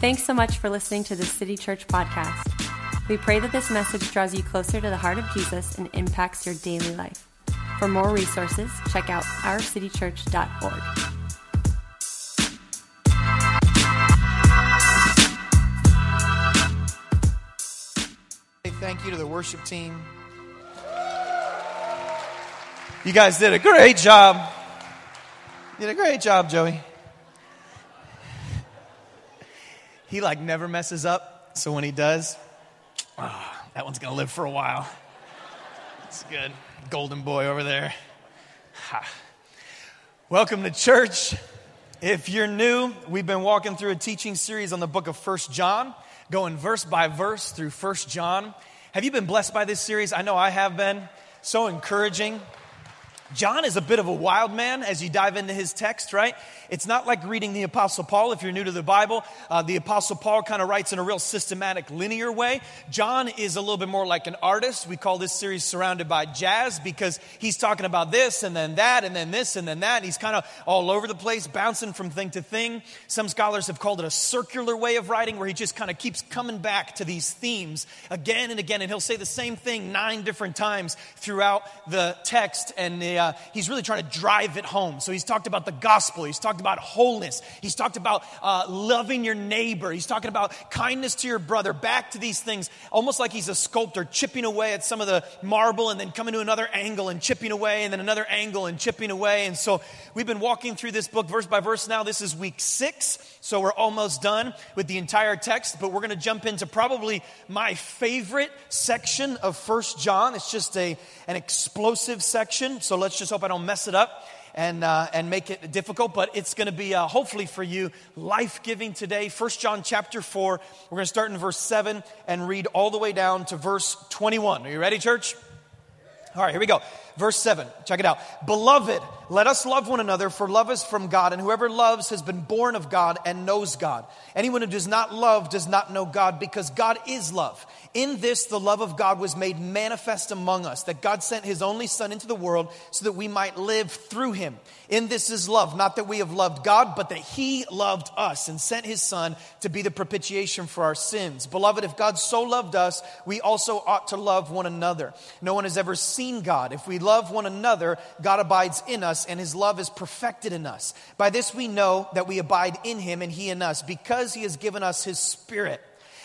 Thanks so much for listening to the City Church podcast. We pray that this message draws you closer to the heart of Jesus and impacts your daily life. For more resources, check out ourcitychurch.org. Thank you to the worship team. You guys did a great job. You did a great job, Joey. He like never messes up, so when he does, oh, that one's gonna live for a while. It's good. Golden boy over there. Ha. Welcome to church. If you're new, we've been walking through a teaching series on the book of First John, going verse by verse through First John. Have you been blessed by this series? I know I have been. So encouraging. John is a bit of a wild man as you dive into his text, right? It's not like reading the Apostle Paul. If you're new to the Bible, uh, the Apostle Paul kind of writes in a real systematic, linear way. John is a little bit more like an artist. We call this series Surrounded by Jazz because he's talking about this and then that and then this and then that. And he's kind of all over the place, bouncing from thing to thing. Some scholars have called it a circular way of writing where he just kind of keeps coming back to these themes again and again. And he'll say the same thing nine different times throughout the text. And the, uh, he's really trying to drive it home. So he's talked about the gospel, he's talked about wholeness, he's talked about uh, loving your neighbor, he's talking about kindness to your brother, back to these things, almost like he's a sculptor chipping away at some of the marble and then coming to another angle and chipping away and then another angle and chipping away. And so we've been walking through this book verse by verse now. This is week six, so we're almost done with the entire text, but we're going to jump into probably my favorite section of First John. It's just a, an explosive section, so let's just hope I don't mess it up and, uh, and make it difficult, but it's going to be uh, hopefully for you life giving today. First John chapter 4, we're going to start in verse 7 and read all the way down to verse 21. Are you ready, church? All right, here we go. Verse 7, check it out. Beloved, let us love one another, for love is from God, and whoever loves has been born of God and knows God. Anyone who does not love does not know God, because God is love. In this, the love of God was made manifest among us, that God sent his only Son into the world so that we might live through him. In this is love, not that we have loved God, but that he loved us and sent his Son to be the propitiation for our sins. Beloved, if God so loved us, we also ought to love one another. No one has ever seen God. If we love one another, God abides in us, and his love is perfected in us. By this we know that we abide in him and he in us, because he has given us his Spirit.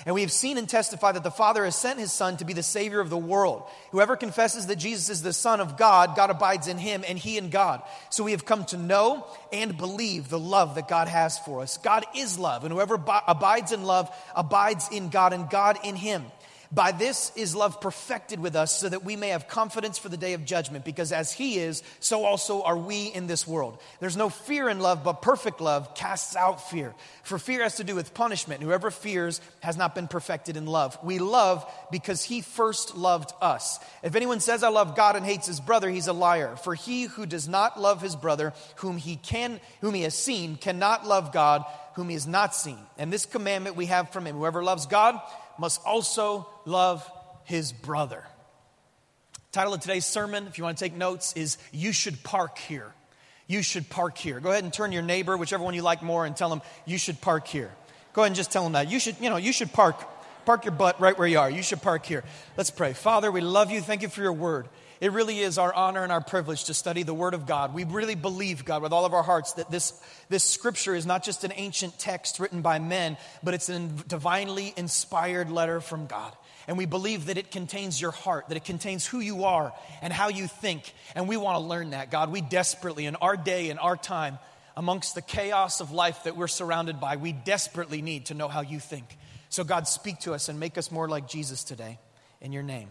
And we have seen and testified that the Father has sent his Son to be the Savior of the world. Whoever confesses that Jesus is the Son of God, God abides in him and he in God. So we have come to know and believe the love that God has for us. God is love, and whoever abides in love abides in God and God in him. By this is love perfected with us, so that we may have confidence for the day of judgment, because as He is, so also are we in this world. There's no fear in love, but perfect love casts out fear. For fear has to do with punishment. Whoever fears has not been perfected in love. We love because He first loved us. If anyone says, I love God and hates his brother, he's a liar. For he who does not love his brother, whom he, can, whom he has seen, cannot love God, whom he has not seen. And this commandment we have from Him whoever loves God, must also love his brother. Title of today's sermon, if you want to take notes, is You Should Park Here. You should park here. Go ahead and turn your neighbor, whichever one you like more, and tell them, You should park here. Go ahead and just tell them that. You should, you know, you should park. Park your butt right where you are. You should park here. Let's pray. Father, we love you. Thank you for your word. It really is our honor and our privilege to study the Word of God. We really believe, God, with all of our hearts, that this, this scripture is not just an ancient text written by men, but it's a divinely inspired letter from God. And we believe that it contains your heart, that it contains who you are and how you think. And we want to learn that, God. We desperately, in our day, in our time, amongst the chaos of life that we're surrounded by, we desperately need to know how you think. So, God, speak to us and make us more like Jesus today. In your name,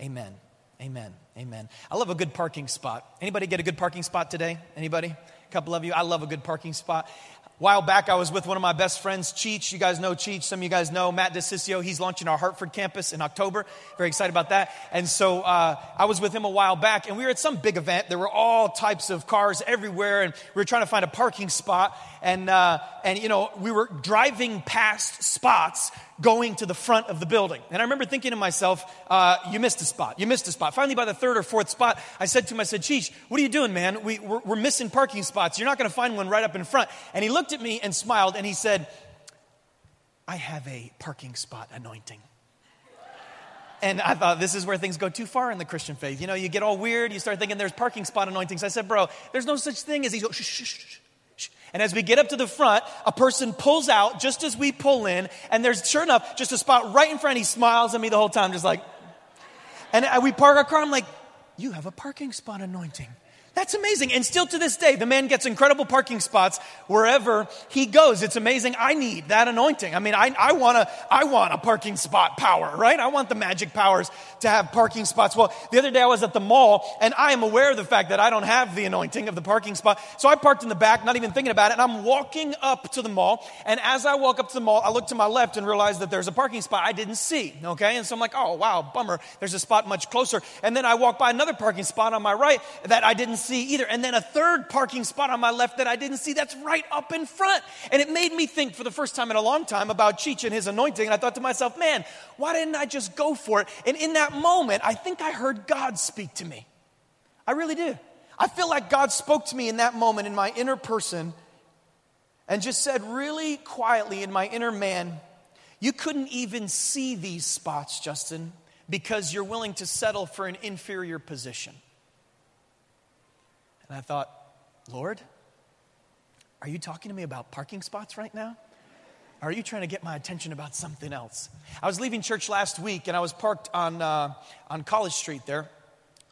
amen. Amen. Amen. I love a good parking spot. Anybody get a good parking spot today? Anybody? A couple of you. I love a good parking spot. A while back, I was with one of my best friends, Cheech. You guys know Cheech. Some of you guys know Matt DeCiccio. He's launching our Hartford campus in October. Very excited about that. And so uh, I was with him a while back, and we were at some big event. There were all types of cars everywhere, and we were trying to find a parking spot. And, uh, and you know, we were driving past spots going to the front of the building. And I remember thinking to myself, uh, you missed a spot. You missed a spot. Finally, by the third or fourth spot, I said to him, I said, Cheech, what are you doing, man? We, we're, we're missing parking spots. You're not going to find one right up in front. And he looked at me and smiled and he said, I have a parking spot anointing. And I thought, this is where things go too far in the Christian faith. You know, you get all weird, you start thinking there's parking spot anointings. I said, bro, there's no such thing as these. Shh, shh, shh. And as we get up to the front, a person pulls out just as we pull in, and there's sure enough just a spot right in front. He smiles at me the whole time, just like. And we park our car. I'm like, you have a parking spot anointing. That's amazing. And still to this day, the man gets incredible parking spots wherever he goes. It's amazing. I need that anointing. I mean, I, I want a, I want a parking spot power, right? I want the magic powers to have parking spots. Well, the other day I was at the mall and I am aware of the fact that I don't have the anointing of the parking spot. So I parked in the back, not even thinking about it. And I'm walking up to the mall. And as I walk up to the mall, I look to my left and realize that there's a parking spot I didn't see. Okay. And so I'm like, oh, wow, bummer. There's a spot much closer. And then I walk by another parking spot on my right that I didn't see either. And then a third parking spot on my left that I didn't see that's right up in front. And it made me think for the first time in a long time about Cheech and his anointing. And I thought to myself, man, why didn't I just go for it? And in that moment, I think I heard God speak to me. I really did. I feel like God spoke to me in that moment in my inner person and just said really quietly in my inner man, You couldn't even see these spots, Justin, because you're willing to settle for an inferior position. And I thought, Lord, are you talking to me about parking spots right now? Or are you trying to get my attention about something else? I was leaving church last week and I was parked on, uh, on College Street there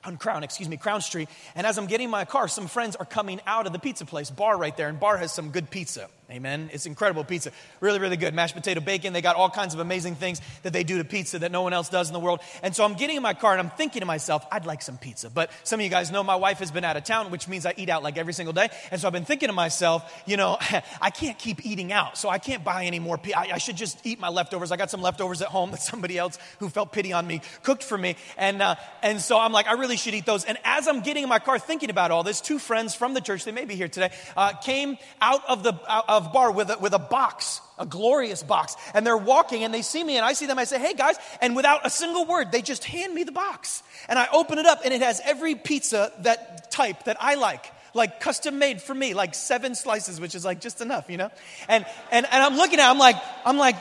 on Crown, excuse me, Crown Street. And as I'm getting my car, some friends are coming out of the pizza place, Bar right there, and Bar has some good pizza. Amen. It's incredible pizza. Really, really good. Mashed potato bacon. They got all kinds of amazing things that they do to pizza that no one else does in the world. And so I'm getting in my car and I'm thinking to myself, I'd like some pizza. But some of you guys know my wife has been out of town, which means I eat out like every single day. And so I've been thinking to myself, you know, I can't keep eating out. So I can't buy any more pizza. I, I, should just eat my leftovers. I got some leftovers at home that somebody else who felt pity on me cooked for me. And, uh, and so I'm like, I really should eat those. And as I'm getting in my car thinking about all this, two friends from the church, they may be here today, uh, came out of the out of bar with a, with a box, a glorious box. And they're walking and they see me and I see them. I say, hey guys. And without a single word, they just hand me the box. And I open it up and it has every pizza that type that I like like custom made for me, like seven slices, which is like just enough, you know? And, and, and I'm looking at it, I'm like, I'm like,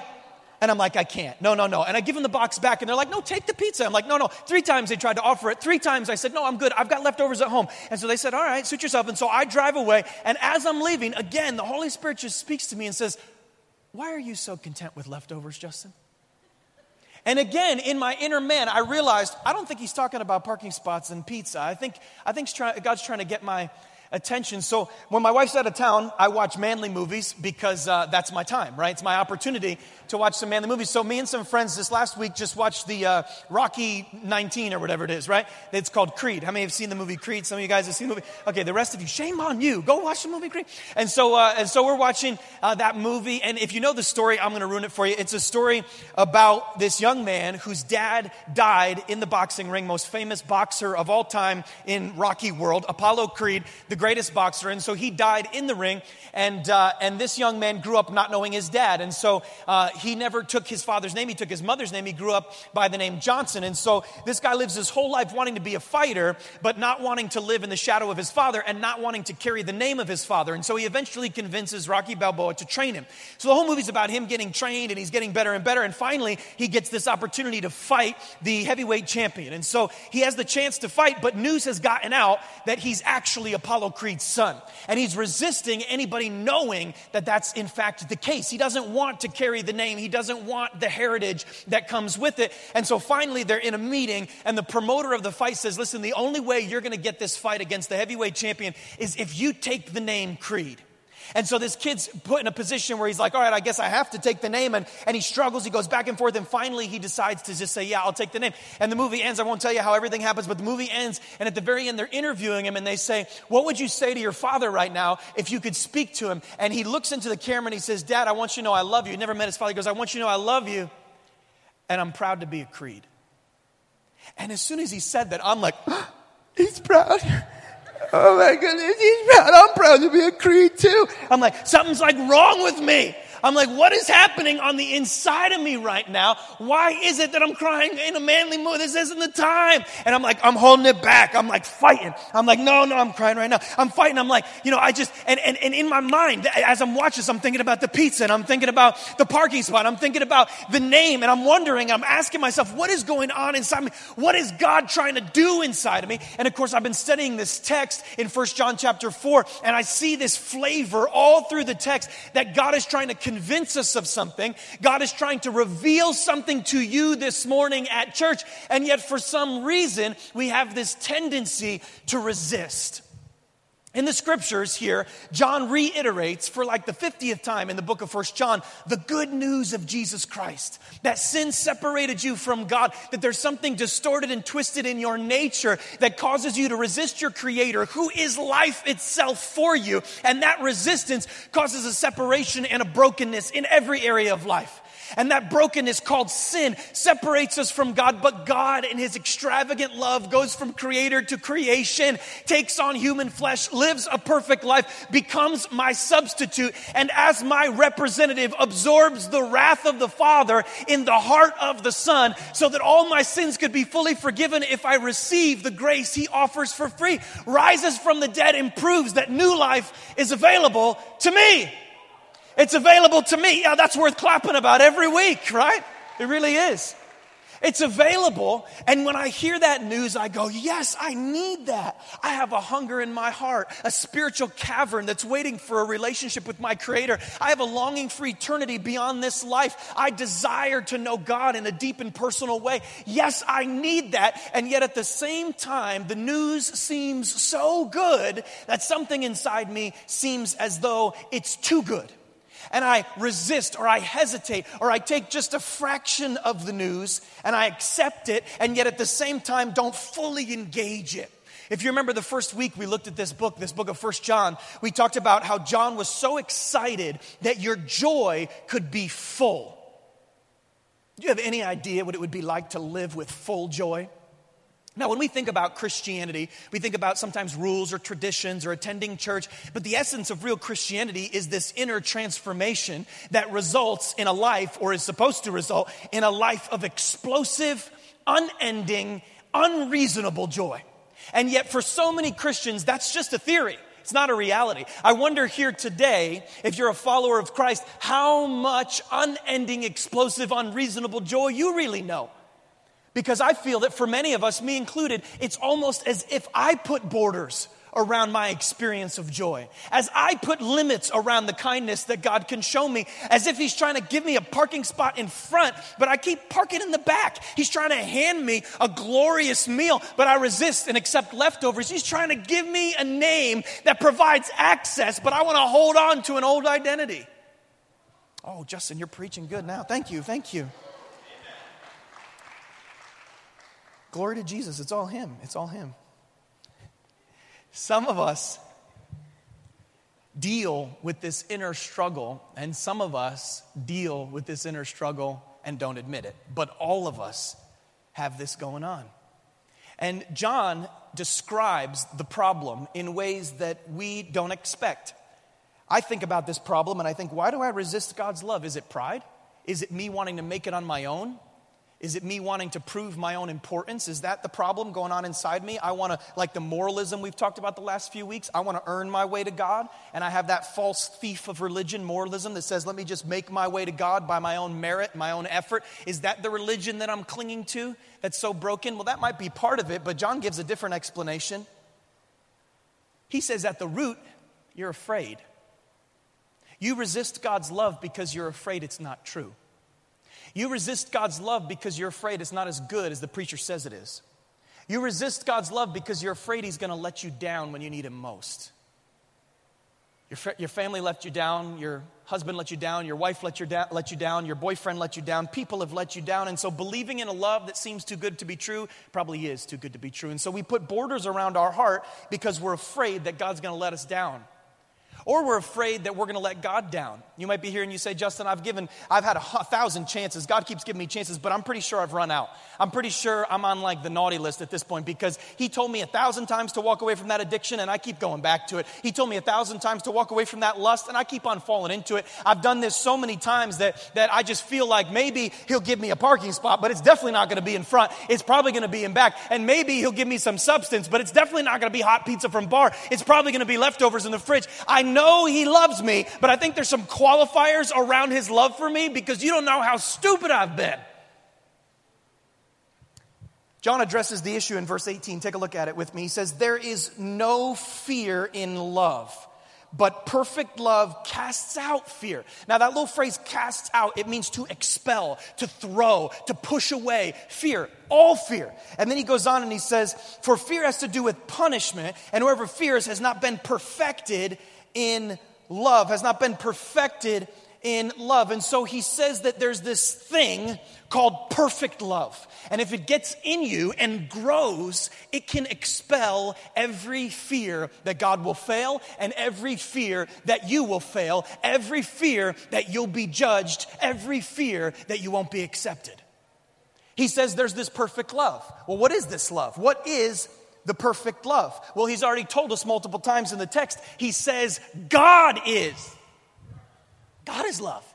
and I'm like, I can't. No, no, no. And I give them the box back, and they're like, no, take the pizza. I'm like, no, no. Three times they tried to offer it. Three times I said, no, I'm good. I've got leftovers at home. And so they said, all right, suit yourself. And so I drive away. And as I'm leaving, again, the Holy Spirit just speaks to me and says, why are you so content with leftovers, Justin? And again, in my inner man, I realized I don't think he's talking about parking spots and pizza. I think, I think God's trying to get my attention. So when my wife's out of town, I watch manly movies because uh, that's my time, right? It's my opportunity to watch some manly movies. So me and some friends this last week just watched the uh, Rocky 19 or whatever it is, right? It's called Creed. How many have seen the movie Creed? Some of you guys have seen the movie. Okay, the rest of you, shame on you. Go watch the movie Creed. And so, uh, and so we're watching uh, that movie. And if you know the story, I'm going to ruin it for you. It's a story about this young man whose dad died in the boxing ring, most famous boxer of all time in Rocky world, Apollo Creed, the greatest boxer. And so he died in the ring. And, uh, and this young man grew up not knowing his dad. And so uh, he never took his father's name. He took his mother's name. He grew up by the name Johnson. And so this guy lives his whole life wanting to be a fighter, but not wanting to live in the shadow of his father and not wanting to carry the name of his father. And so he eventually convinces Rocky Balboa to train him. So the whole movie's about him getting trained and he's getting better and better. And finally, he gets this opportunity to fight the heavyweight champion. And so he has the chance to fight, but news has gotten out that he's actually Apollo Creed's son. And he's resisting anybody knowing that that's in fact the case. He doesn't want to carry the name. He doesn't want the heritage that comes with it. And so finally, they're in a meeting, and the promoter of the fight says, Listen, the only way you're going to get this fight against the heavyweight champion is if you take the name Creed. And so this kid's put in a position where he's like, all right, I guess I have to take the name. And, and he struggles, he goes back and forth, and finally he decides to just say, yeah, I'll take the name. And the movie ends. I won't tell you how everything happens, but the movie ends. And at the very end, they're interviewing him and they say, what would you say to your father right now if you could speak to him? And he looks into the camera and he says, Dad, I want you to know I love you. He never met his father. He goes, I want you to know I love you. And I'm proud to be a Creed. And as soon as he said that, I'm like, he's proud. Oh my goodness, he's proud. I'm proud to be a Creed too. I'm like, something's like wrong with me. I'm like, what is happening on the inside of me right now? Why is it that I'm crying in a manly mood? This isn't the time. And I'm like, I'm holding it back. I'm like fighting. I'm like, no, no, I'm crying right now. I'm fighting. I'm like, you know, I just, and, and, and in my mind, as I'm watching this, I'm thinking about the pizza and I'm thinking about the parking spot. I'm thinking about the name and I'm wondering, I'm asking myself, what is going on inside me? What is God trying to do inside of me? And of course, I've been studying this text in First John chapter 4 and I see this flavor all through the text that God is trying to convince us of something. God is trying to reveal something to you this morning at church. And yet, for some reason, we have this tendency to resist. In the scriptures here, John reiterates for like the 50th time in the book of First John the good news of Jesus Christ. That sin separated you from God, that there's something distorted and twisted in your nature that causes you to resist your creator who is life itself for you. And that resistance causes a separation and a brokenness in every area of life. And that brokenness called sin separates us from God. But God, in His extravagant love, goes from creator to creation, takes on human flesh, lives a perfect life, becomes my substitute, and as my representative, absorbs the wrath of the Father in the heart of the Son, so that all my sins could be fully forgiven if I receive the grace He offers for free. Rises from the dead and proves that new life is available to me. It's available to me. Yeah, that's worth clapping about every week, right? It really is. It's available. And when I hear that news, I go, yes, I need that. I have a hunger in my heart, a spiritual cavern that's waiting for a relationship with my Creator. I have a longing for eternity beyond this life. I desire to know God in a deep and personal way. Yes, I need that. And yet at the same time, the news seems so good that something inside me seems as though it's too good and I resist or I hesitate or I take just a fraction of the news and I accept it and yet at the same time don't fully engage it. If you remember the first week we looked at this book, this book of First John, we talked about how John was so excited that your joy could be full. Do you have any idea what it would be like to live with full joy? Now, when we think about Christianity, we think about sometimes rules or traditions or attending church, but the essence of real Christianity is this inner transformation that results in a life, or is supposed to result in a life of explosive, unending, unreasonable joy. And yet, for so many Christians, that's just a theory. It's not a reality. I wonder here today, if you're a follower of Christ, how much unending, explosive, unreasonable joy you really know. Because I feel that for many of us, me included, it's almost as if I put borders around my experience of joy, as I put limits around the kindness that God can show me, as if He's trying to give me a parking spot in front, but I keep parking in the back. He's trying to hand me a glorious meal, but I resist and accept leftovers. He's trying to give me a name that provides access, but I want to hold on to an old identity. Oh, Justin, you're preaching good now. Thank you, thank you. Glory to Jesus. It's all Him. It's all Him. Some of us deal with this inner struggle, and some of us deal with this inner struggle and don't admit it. But all of us have this going on. And John describes the problem in ways that we don't expect. I think about this problem and I think, why do I resist God's love? Is it pride? Is it me wanting to make it on my own? Is it me wanting to prove my own importance? Is that the problem going on inside me? I want to, like the moralism we've talked about the last few weeks, I want to earn my way to God. And I have that false thief of religion, moralism, that says, let me just make my way to God by my own merit, my own effort. Is that the religion that I'm clinging to that's so broken? Well, that might be part of it, but John gives a different explanation. He says, at the root, you're afraid. You resist God's love because you're afraid it's not true. You resist God's love because you're afraid it's not as good as the preacher says it is. You resist God's love because you're afraid He's going to let you down when you need Him most. Your, your family let you down, your husband let you down, your wife let you, da- let you down, your boyfriend let you down, people have let you down. And so believing in a love that seems too good to be true probably is too good to be true. And so we put borders around our heart because we're afraid that God's going to let us down. Or we're afraid that we're going to let God down. You might be here and you say, Justin, I've given, I've had a thousand chances. God keeps giving me chances, but I'm pretty sure I've run out. I'm pretty sure I'm on like the naughty list at this point because He told me a thousand times to walk away from that addiction and I keep going back to it. He told me a thousand times to walk away from that lust and I keep on falling into it. I've done this so many times that, that I just feel like maybe He'll give me a parking spot, but it's definitely not going to be in front. It's probably going to be in back. And maybe He'll give me some substance, but it's definitely not going to be hot pizza from bar. It's probably going to be leftovers in the fridge. I know He loves me, but I think there's some qualifiers around His love for me because you don't know how stupid I've been. John addresses the issue in verse 18. Take a look at it with me. He says, There is no fear in love, but perfect love casts out fear. Now, that little phrase, casts out, it means to expel, to throw, to push away fear, all fear. And then he goes on and he says, For fear has to do with punishment, and whoever fears has not been perfected in love, has not been perfected in love. And so he says that there's this thing called perfect love. And if it gets in you and grows, it can expel every fear that God will fail and every fear that you will fail, every fear that you'll be judged, every fear that you won't be accepted. He says there's this perfect love. Well, what is this love? What is the perfect love? Well, he's already told us multiple times in the text. He says, God is. God is love.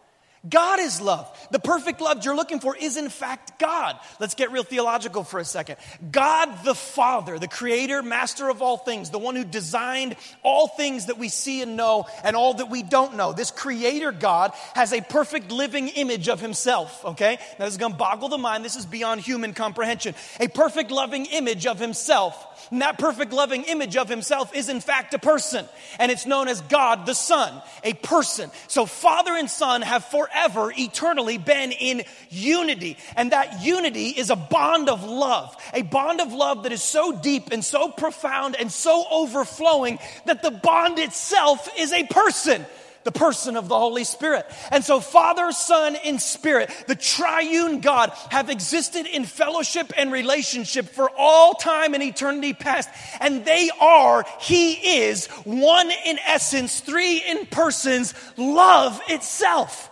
God is love. The perfect love you're looking for is, in fact, God. Let's get real theological for a second. God the Father, the creator, master of all things, the one who designed all things that we see and know and all that we don't know. This creator God has a perfect living image of himself, okay? Now, this is going to boggle the mind. This is beyond human comprehension. A perfect loving image of himself. And that perfect loving image of himself is, in fact, a person. And it's known as God the Son, a person. So, Father and Son have for forever, eternally been in unity. And that unity is a bond of love, a bond of love that is so deep and so profound and so overflowing that the bond itself is a person the person of the Holy Spirit. And so, Father, Son, and Spirit, the triune God, have existed in fellowship and relationship for all time and eternity past. And they are, He is, one in essence, three in persons, love itself.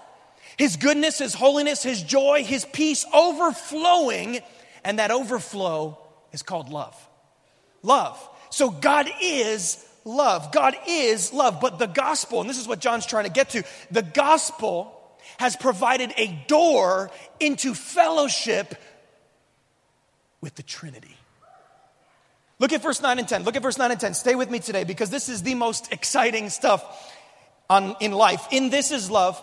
His goodness, His holiness, His joy, His peace overflowing, and that overflow is called love. Love. So God is love. God is love. But the gospel, and this is what John's trying to get to, the gospel has provided a door into fellowship with the Trinity. Look at verse 9 and 10. Look at verse 9 and 10. Stay with me today because this is the most exciting stuff on, in life. In this is love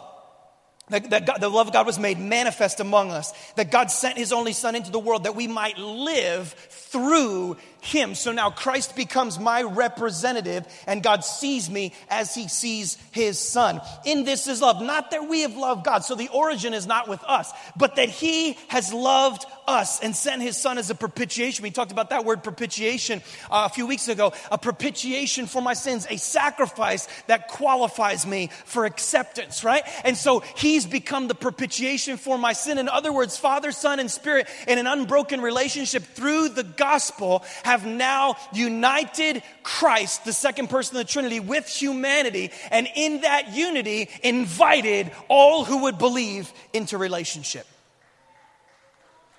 that, that God, the love of God was made manifest among us. That God sent his only son into the world that we might live through him. So now Christ becomes my representative and God sees me as he sees his son. In this is love. Not that we have loved God. So the origin is not with us, but that he has loved us and sent his son as a propitiation. We talked about that word propitiation uh, a few weeks ago. A propitiation for my sins, a sacrifice that qualifies me for acceptance, right? And so he's become the propitiation for my sin. In other words, Father, Son, and Spirit in an unbroken relationship through the gospel now united Christ, the second person of the Trinity, with humanity. And in that unity, invited all who would believe into relationship.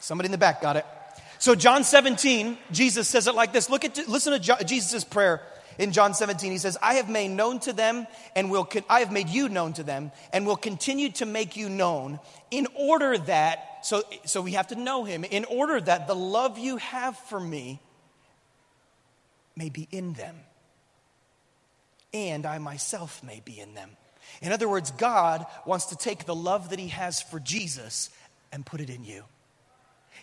Somebody in the back got it. So, John 17, Jesus says it like this. Look at, listen to Jesus' prayer in John 17. He says, I have made known to them and will, I have made you known to them and will continue to make you known in order that, so, so we have to know him, in order that the love you have for me may be in them and I myself may be in them. In other words, God wants to take the love that he has for Jesus and put it in you.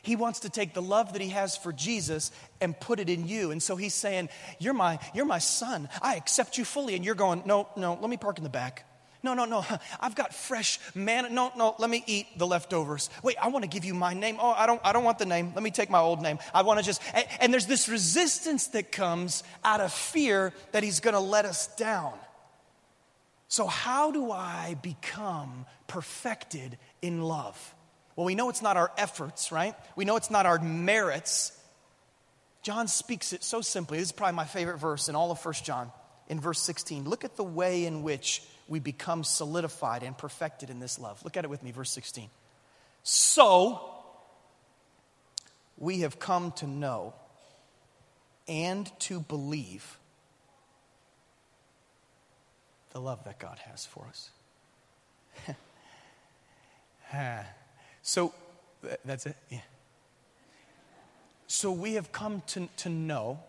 He wants to take the love that he has for Jesus and put it in you. And so he's saying, You're my, you're my son. I accept you fully. And you're going, No, no, let me park in the back. No, no, no. I've got fresh manna. No, no, let me eat the leftovers. Wait, I want to give you my name. Oh, I don't, I don't want the name. Let me take my old name. I want to just, and, and there's this resistance that comes out of fear that he's going to let us down. So, how do I become perfected in love? Well, we know it's not our efforts, right? We know it's not our merits. John speaks it so simply. This is probably my favorite verse in all of First John. in verse 16. Look at the way in which we become solidified and perfected in this love. Look at it with me, verse 16. So, we have come to know and to believe the love that God has for us. so, that's it? Yeah. So, we have come to, to know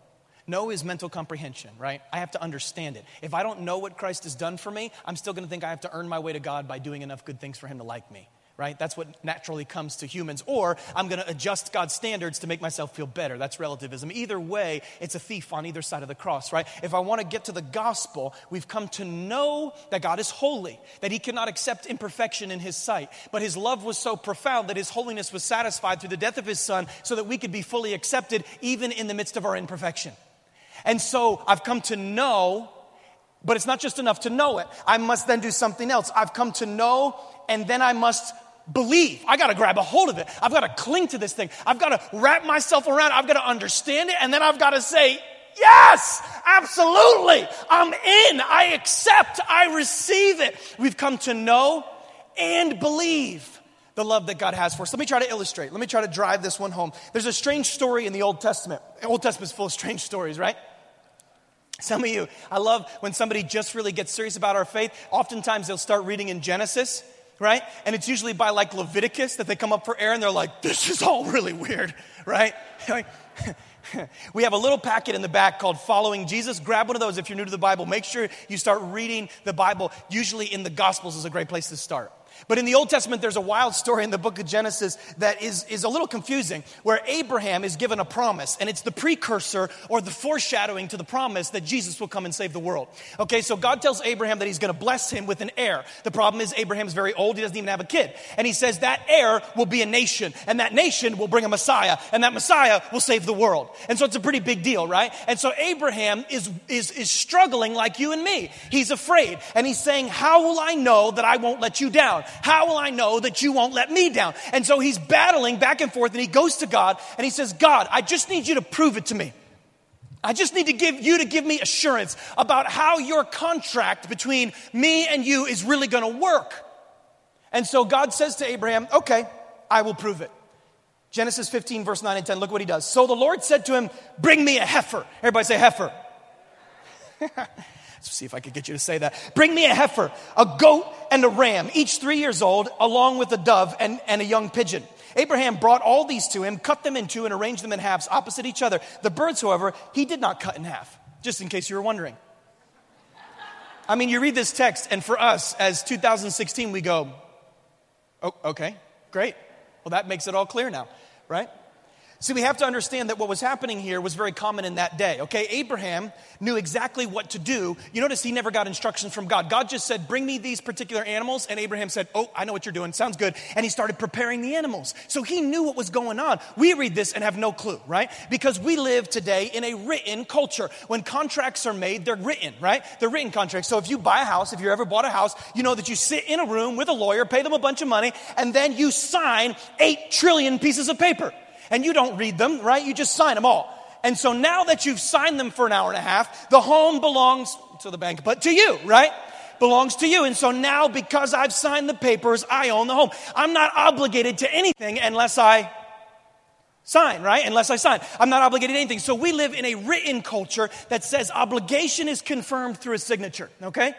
Know is mental comprehension, right? I have to understand it. If I don't know what Christ has done for me, I'm still going to think I have to earn my way to God by doing enough good things for Him to like me, right? That's what naturally comes to humans. Or I'm going to adjust God's standards to make myself feel better. That's relativism. Either way, it's a thief on either side of the cross, right? If I want to get to the gospel, we've come to know that God is holy, that He cannot accept imperfection in His sight. But His love was so profound that His holiness was satisfied through the death of His Son so that we could be fully accepted even in the midst of our imperfection. And so I've come to know, but it's not just enough to know it. I must then do something else. I've come to know, and then I must believe. I got to grab a hold of it. I've got to cling to this thing. I've got to wrap myself around. I've got to understand it. And then I've got to say, yes, absolutely. I'm in. I accept. I receive it. We've come to know and believe the love that God has for us. Let me try to illustrate. Let me try to drive this one home. There's a strange story in the Old Testament. The Old Testament's full of strange stories, right? Some of you, I love when somebody just really gets serious about our faith. Oftentimes they'll start reading in Genesis, right? And it's usually by like Leviticus that they come up for air and they're like, this is all really weird, right? we have a little packet in the back called Following Jesus. Grab one of those if you're new to the Bible. Make sure you start reading the Bible. Usually in the Gospels is a great place to start. But in the Old Testament, there's a wild story in the book of Genesis that is, is a little confusing, where Abraham is given a promise, and it's the precursor or the foreshadowing to the promise that Jesus will come and save the world. Okay, so God tells Abraham that he's to bless him with an heir. The problem is, Abraham's very old, he doesn't even have a kid. And he says that heir will be a nation, and that nation will bring a Messiah, and that Messiah will save the world. And so it's a pretty big deal, right? And so Abraham is, is, is struggling like you and me. He's afraid, and he's saying, How will I know that I won't let you down? How will I know that you won't let me down? And so he's battling back and forth and he goes to God and he says, God, I just need you to prove it to me. I just need to give you to give me assurance about how your contract between me and you is really going to work. And so God says to Abraham, Okay, I will prove it. Genesis 15, verse 9 and 10, look what he does. So the Lord said to him, Bring me a heifer. Everybody say heifer. See if I could get you to say that. Bring me a heifer, a goat, and a ram, each three years old, along with a dove and, and a young pigeon. Abraham brought all these to him, cut them in two, and arranged them in halves opposite each other. The birds, however, he did not cut in half, just in case you were wondering. I mean, you read this text, and for us, as 2016, we go, oh, okay, great. Well, that makes it all clear now, right? See, we have to understand that what was happening here was very common in that day, okay? Abraham knew exactly what to do. You notice he never got instructions from God. God just said, Bring me these particular animals. And Abraham said, Oh, I know what you're doing. Sounds good. And he started preparing the animals. So he knew what was going on. We read this and have no clue, right? Because we live today in a written culture. When contracts are made, they're written, right? They're written contracts. So if you buy a house, if you ever bought a house, you know that you sit in a room with a lawyer, pay them a bunch of money, and then you sign eight trillion pieces of paper and you don't read them, right? You just sign them all. And so now that you've signed them for an hour and a half, the home belongs to the bank, but to you, right? Belongs to you. And so now, because I've signed the papers, I own the home. I'm not obligated to anything unless I sign, right? Unless I sign. I'm not obligated to anything. So we live in a written culture that says obligation is confirmed through a signature, okay?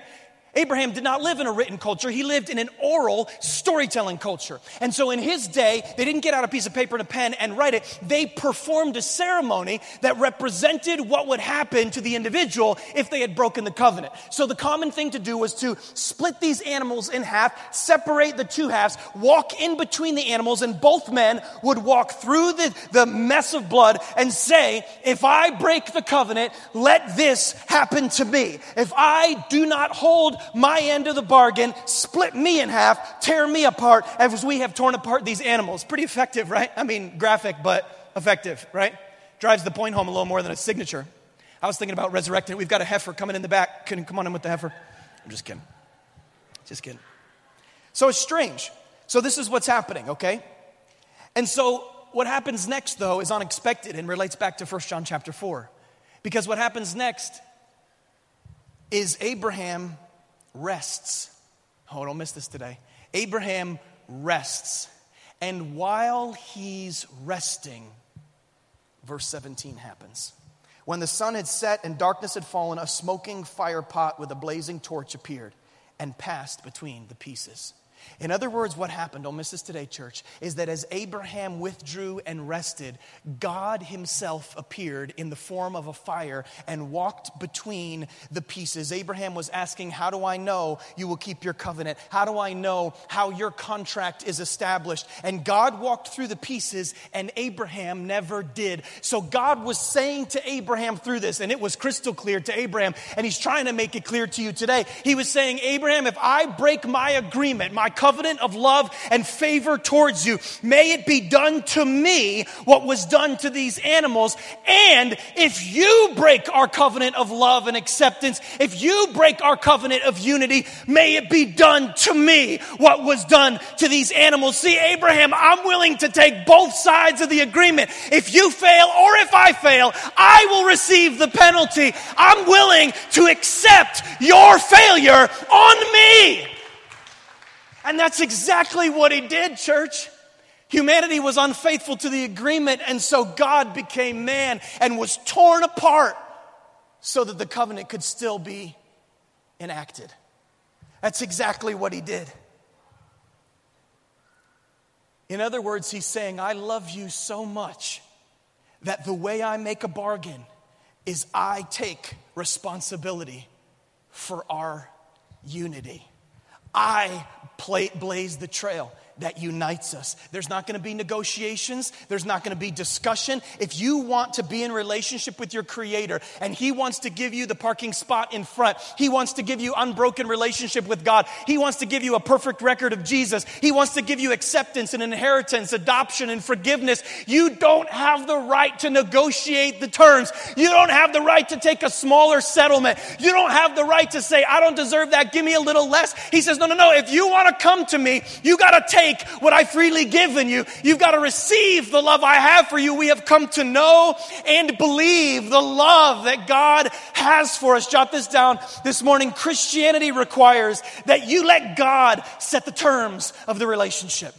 Abraham did not live in a written culture, he lived in an oral storytelling culture. And so in his day, they didn't get out a piece of paper and a pen and write it. They performed a ceremony that represented what would happen to the individual if they had broken the covenant. So the common thing to do was to split these animals in half, separate the two halves, walk in between the animals, and both men would walk through the, the mess of blood and say, If I break the covenant, let this happen to me. If I do not hold my end of the bargain, split me in half, tear me apart as we have torn apart these animals. Pretty effective, right? I mean, graphic, but effective, right? Drives the point home a little more than a signature. I was thinking about resurrecting. We've got a heifer coming in the back. Can come on in with the heifer? I'm just kidding. Just kidding. So it's strange. So this is what's happening, okay? And so what happens next though is unexpected and relates back to 1 John chapter 4. Because what happens next is Abraham rests. Oh, don't miss this today. Abraham rests. And while he's resting, verse 17 happens. When the sun had set and darkness had fallen, a smoking fire pot with a blazing torch appeared and passed between the pieces. In other words, what happened, don't miss this today, church, is that as Abraham withdrew and rested, God himself appeared in the form of a fire and walked between the pieces. Abraham was asking, How do I know you will keep your covenant? How do I know how your contract is established? And God walked through the pieces, and Abraham never did. So God was saying to Abraham through this, and it was crystal clear to Abraham, and he's trying to make it clear to you today. He was saying, Abraham, if I break my agreement, my covenant of love and favor towards you. May it be done to me what was done to these animals. And if you break our covenant of love and acceptance, if you break our covenant of unity, may it be done to me what was done to these animals. See, Abraham, I'm willing to take both sides of the agreement. If you fail or if I fail, I will receive the penalty. I'm willing to accept your failure on me. And that's exactly what he did, church. Humanity was unfaithful to the agreement, and so God became man and was torn apart so that the covenant could still be enacted. That's exactly what he did. In other words, he's saying, I love you so much that the way I make a bargain is I take responsibility for our unity. I blaze the trail that unites us. There's not going to be negotiations. There's not going to be discussion. If you want to be in relationship with your creator and he wants to give you the parking spot in front, he wants to give you unbroken relationship with God. He wants to give you a perfect record of Jesus. He wants to give you acceptance and inheritance, adoption and forgiveness. You don't have the right to negotiate the terms. You don't have the right to take a smaller settlement. You don't have the right to say, I don't deserve that. Give me a little less. He says, no, no, no. If you want to come to me, you got to take take what I freely given you. You've got to receive the love I have for you. We have come to know and believe the love that God has for us. Jot this down this morning. Christianity requires that you let God set the terms of the relationship.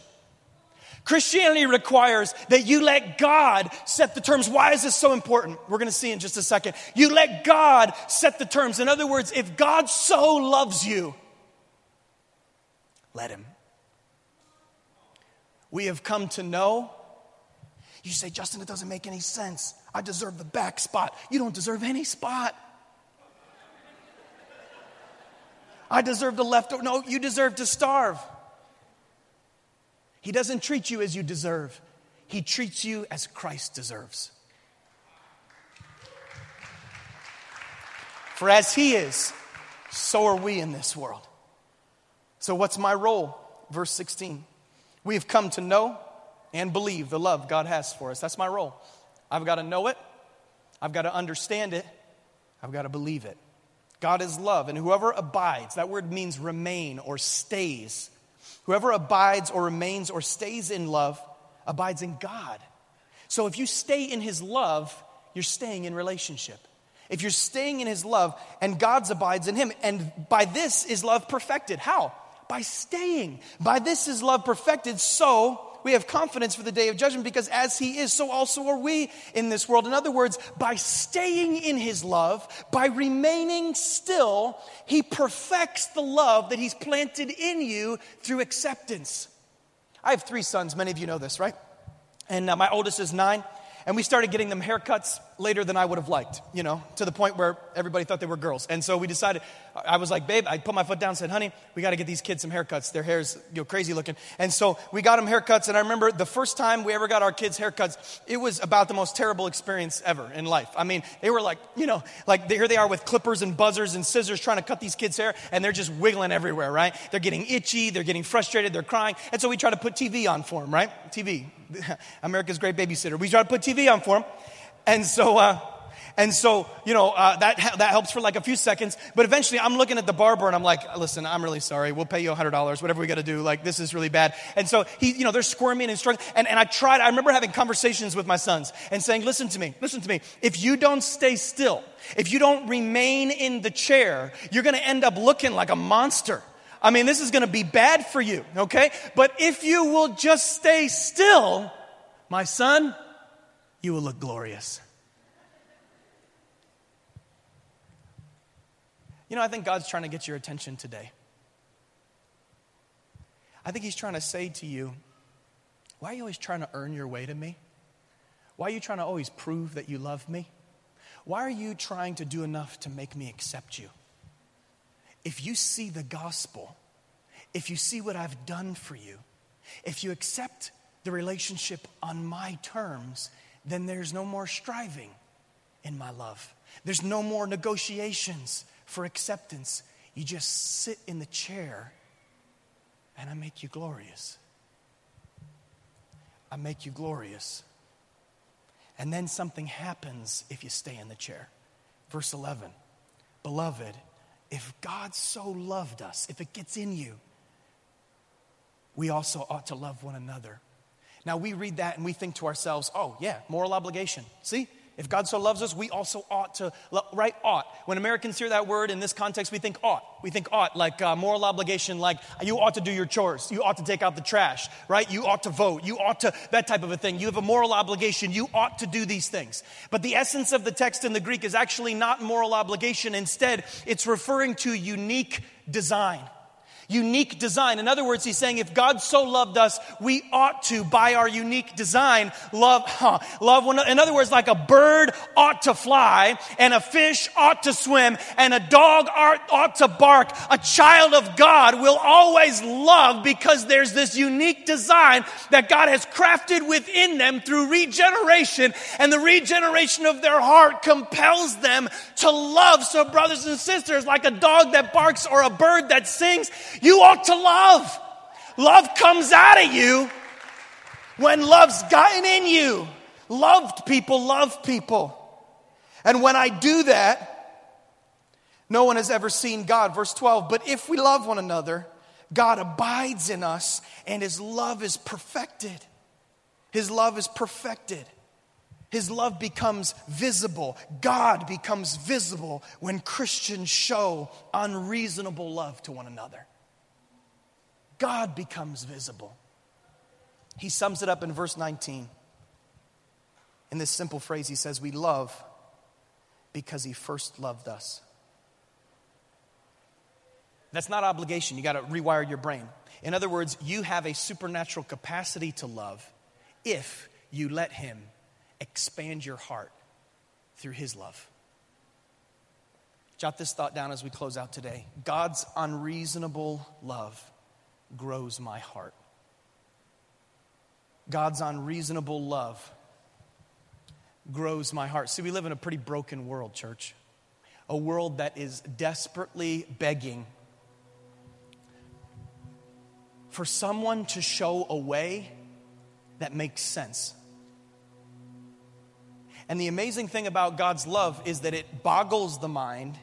Christianity requires that you let God set the terms. Why is this so important? We're going to see in just a second. You let God set the terms. In other words, if God so loves you, let Him we have come to know. You say, Justin, it doesn't make any sense. I deserve the back spot. You don't deserve any spot. I deserve the leftover. No, you deserve to starve. He doesn't treat you as you deserve, He treats you as Christ deserves. For as He is, so are we in this world. So, what's my role? Verse 16. We have come to know and believe the love God has for us. That's my role. I've got to know it, I've got to understand it, I've got to believe it. God is love, and whoever abides, that word means remain or stays. Whoever abides or remains or stays in love abides in God. So if you stay in his love, you're staying in relationship. If you're staying in his love and God's abides in him, and by this is love perfected. How? By staying. By this is love perfected, so we have confidence for the day of judgment because as he is, so also are we in this world. In other words, by staying in his love, by remaining still, he perfects the love that he's planted in you through acceptance. I have three sons, many of you know this, right? And uh, my oldest is nine, and we started getting them haircuts later than I would have liked, you know, to the point where everybody thought they were girls. And so we decided, I was like, babe, I put my foot down and said, honey, we got to get these kids some haircuts. Their hair's, you know, crazy looking. And so we got them haircuts. And I remember the first time we ever got our kids haircuts, it was about the most terrible experience ever in life. I mean, they were like, you know, like here they are with clippers and buzzers and scissors trying to cut these kids' hair, and they're just wiggling everywhere, right? They're getting itchy, they're getting frustrated, they're crying. And so we try to put TV on for them, right? TV, America's great babysitter. We try to put TV on for them. And so, uh, And so, you know, uh, that, that helps for like a few seconds. But eventually I'm looking at the barber and I'm like, listen, I'm really sorry. We'll pay you $100, whatever we got to do. Like, this is really bad. And so he, you know, they're squirming and struggling. And, and I tried, I remember having conversations with my sons and saying, listen to me, listen to me. If you don't stay still, if you don't remain in the chair, you're going to end up looking like a monster. I mean, this is going to be bad for you, okay? But if you will just stay still, my son, you will look glorious. You know, I think God's trying to get your attention today. I think He's trying to say to you, why are you always trying to earn your way to me? Why are you trying to always prove that you love me? Why are you trying to do enough to make me accept you? If you see the gospel, if you see what I've done for you, if you accept the relationship on my terms, then there's no more striving in my love. There's no more negotiations for acceptance. You just sit in the chair and I make you glorious. I make you glorious. And then something happens if you stay in the chair. Verse 11 Beloved, if God so loved us, if it gets in you, we also ought to love one another. Now we read that and we think to ourselves, oh, yeah, moral obligation. See, if God so loves us, we also ought to, right? Ought. When Americans hear that word in this context, we think ought. We think ought, like uh, moral obligation, like you ought to do your chores. You ought to take out the trash, right? You ought to vote. You ought to, that type of a thing. You have a moral obligation. You ought to do these things. But the essence of the text in the Greek is actually not moral obligation. Instead, it's referring to unique design unique design. In other words, he's saying if God so loved us, we ought to, by our unique design, love, huh, love one In other words, like a bird ought to fly, and a fish ought to swim, and a dog ought, ought to bark. A child of God will always love because there's this unique design that God has crafted within them through regeneration, and the regeneration of their heart compels them to love. So, brothers and sisters, like a dog that barks or a bird that sings, you ought to love. Love comes out of you when love's gotten in you. Loved people love people. And when I do that, no one has ever seen God. Verse 12, but if we love one another, God abides in us and his love is perfected. His love is perfected. His love becomes visible. God becomes visible when Christians show unreasonable love to one another. God becomes visible. He sums it up in verse 19. In this simple phrase, he says, We love because he first loved us. That's not obligation. You got to rewire your brain. In other words, you have a supernatural capacity to love if you let him expand your heart through his love. Jot this thought down as we close out today. God's unreasonable love grows my heart. God's unreasonable love grows my heart. See, we live in a pretty broken world, church. A world that is desperately begging for someone to show a way that makes sense. And the amazing thing about God's love is that it boggles the mind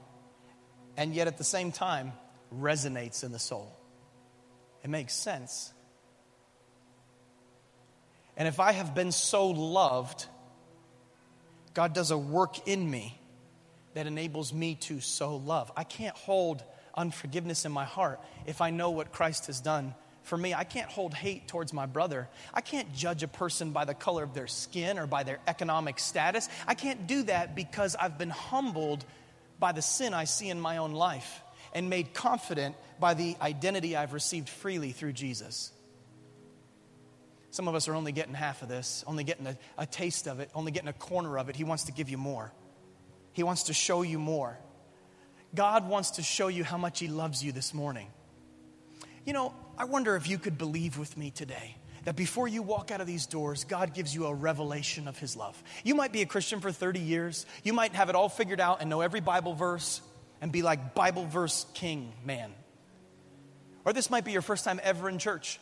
and yet at the same time resonates in the soul. It makes sense. And if I have been so loved, God does a work in me that enables me to so love. I can't hold unforgiveness in my heart if I know what Christ has done for me. I can't hold hate towards my brother. I can't judge a person by the color of their skin or by their economic status. I can't do that because I've been humbled by the sin I see in my own life and made confident by the identity I've received freely through Jesus. Some of us are only getting half of this, only getting a, a, taste of it, only getting a corner of it. He wants to give you more. He wants to show you more. God wants to show you how much He loves you this morning. You know, I wonder if you could believe with me today that before you walk out of these doors, God gives you a revelation of His love. You might be a Christian for 30 years, you might have it all figured out and know every Bible verse and be like Bible verse king man. Or this might be your first time ever in church.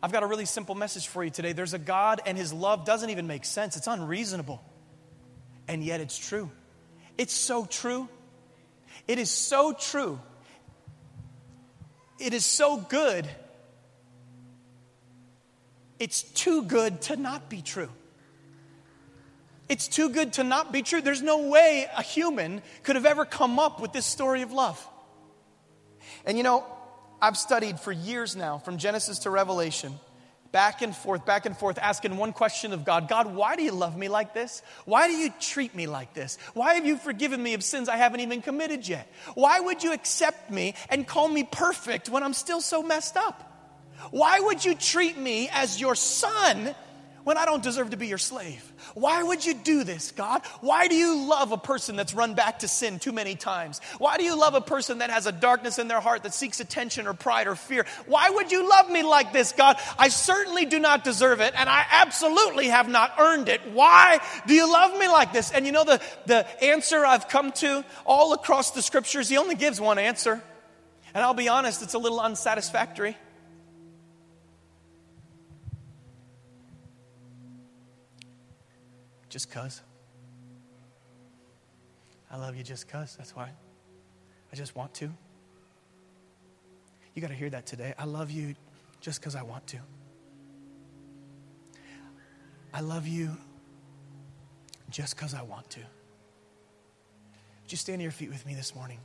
I've got a really simple message for you today. There's a God, and His love doesn't even make sense, it's unreasonable. And yet it's true. It's so true. It is so true. It is so good. It's too good to not be true. It's too good to not be true. There's no way a human could have ever come up with this story of love. And you know, I've studied for years now, from Genesis to Revelation, back and forth, back and forth, asking one question of God God, why do you love me like this? Why do you treat me like this? Why have you forgiven me of sins I haven't even committed yet? Why would you accept me and call me perfect when I'm still so messed up? Why would you treat me as your son when I don't deserve to be your slave? Why would you do this, God? Why do you love a person that's run back to sin too many times? Why do you love a person that has a darkness in their heart that seeks attention or pride or fear? Why would you love me like this, God? I certainly do not deserve it, and I absolutely have not earned it. Why do you love me like this? And you know the, the answer I've come to all across the scriptures, he only gives one answer. And I'll be honest, it's a little unsatisfactory. Just because. I love you just because. That's why. I just want to. You got to hear that today. I love you just because I want to. I love you just because I want to. Just stand to your feet with me this morning.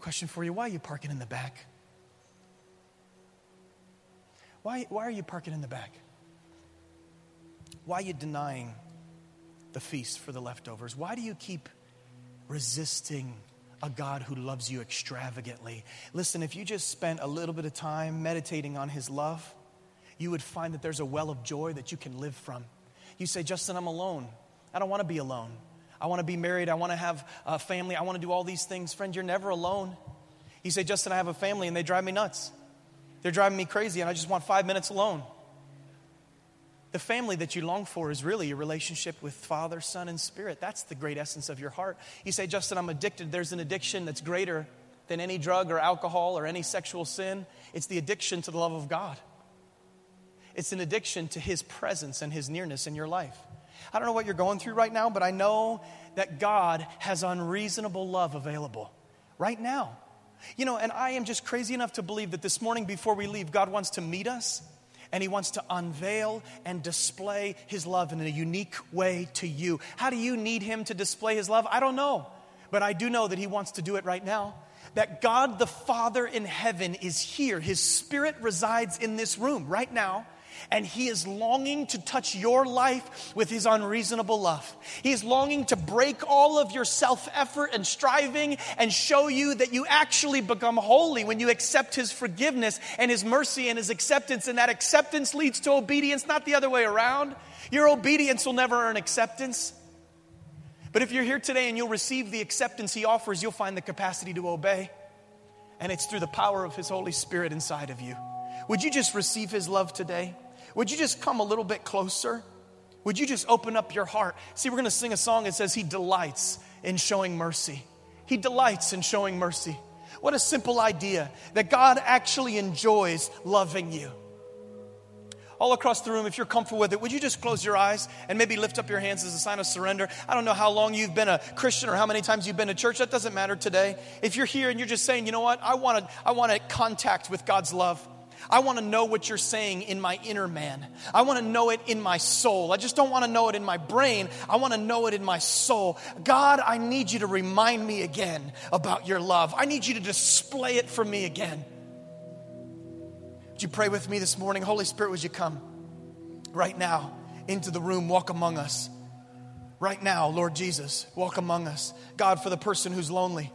Question for you why are you parking in the back? Why, why are you parking in the back? Why are you denying the feast for the leftovers? Why do you keep resisting a God who loves you extravagantly? Listen, if you just spent a little bit of time meditating on His love, you would find that there's a well of joy that you can live from. You say, Justin, I'm alone. I don't want to be alone. I want to be married. I want to have a family. I want to do all these things. Friend, you're never alone. You say, Justin, I have a family and they drive me nuts. They're driving me crazy and I just want five minutes alone. The family that you long for is really your relationship with Father, Son, and Spirit. That's the great essence of your heart. You say, Justin, I'm addicted. There's an addiction that's greater than any drug or alcohol or any sexual sin. It's the addiction to the love of God, it's an addiction to His presence and His nearness in your life. I don't know what you're going through right now, but I know that God has unreasonable love available right now. You know, and I am just crazy enough to believe that this morning before we leave, God wants to meet us and He wants to unveil and display His love in a unique way to you. How do you need Him to display His love? I don't know, but I do know that He wants to do it right now. That God the Father in heaven is here. His Spirit resides in this room right now and He is longing to touch your life with His unreasonable love. He is longing to break all of your self effort and striving and show you that you actually become holy when you accept His forgiveness and His mercy and His acceptance. And that acceptance leads to obedience, not the other way around. Your obedience will never earn acceptance. But if you're here today and you'll receive the acceptance He offers, you'll find the capacity to obey. And it's through the power of His Holy Spirit inside of you. Would you just receive His love today? Would you just come a little bit closer? Would you just open up your heart? See, we're going to sing a song that says, He delights in showing mercy. He delights in showing mercy. What a simple idea that God actually enjoys loving you. All across the room, if you're comfortable with it, would you just close your eyes and maybe lift up your hands as a sign of surrender? I don't know how long you've been a Christian or how many times you've been to church. That doesn't matter today. If you're here and you're just saying, you know what, I want to, I want to contact with God's love. I want to know what you're saying in my inner man. I want to know it in my soul. I just don't want to know it in my brain. I want to know it in my soul. God, I need you to remind me again about your love. I need you to display it for me again. Would you pray with me this morning? Holy Spirit, would you come right now into the room, walk among us? Right now, Lord Jesus, walk among us. God, for the person who's lonely,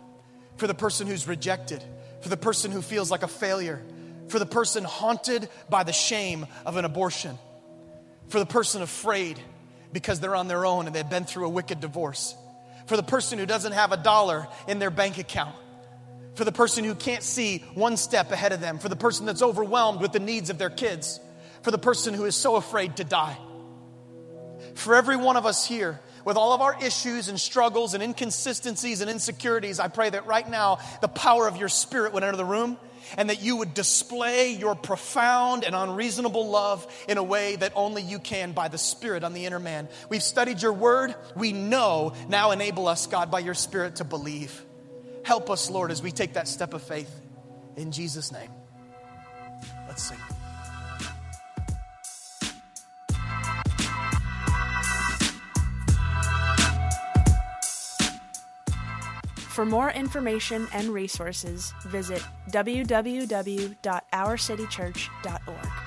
for the person who's rejected, for the person who feels like a failure for the person haunted by the shame of an abortion, for the person afraid because they're on their own and they've been through a wicked divorce, for the person who doesn't have a dollar in their bank account, for the person who can't see one step ahead of them, for the person that's overwhelmed with the needs of their kids, for the person who is so afraid to die. For every one of us here, with all of our issues and struggles and inconsistencies and insecurities, I pray that right now the power of your spirit would enter the room and that you would display your profound and unreasonable love in a way that only you can by the Spirit on the inner man. We've studied your word. We know. Now enable us, God, by your Spirit to believe. Help us, Lord, as we take that step of faith. In Jesus' name. Let's sing. For more information and resources, visit www.ourcitychurch.org.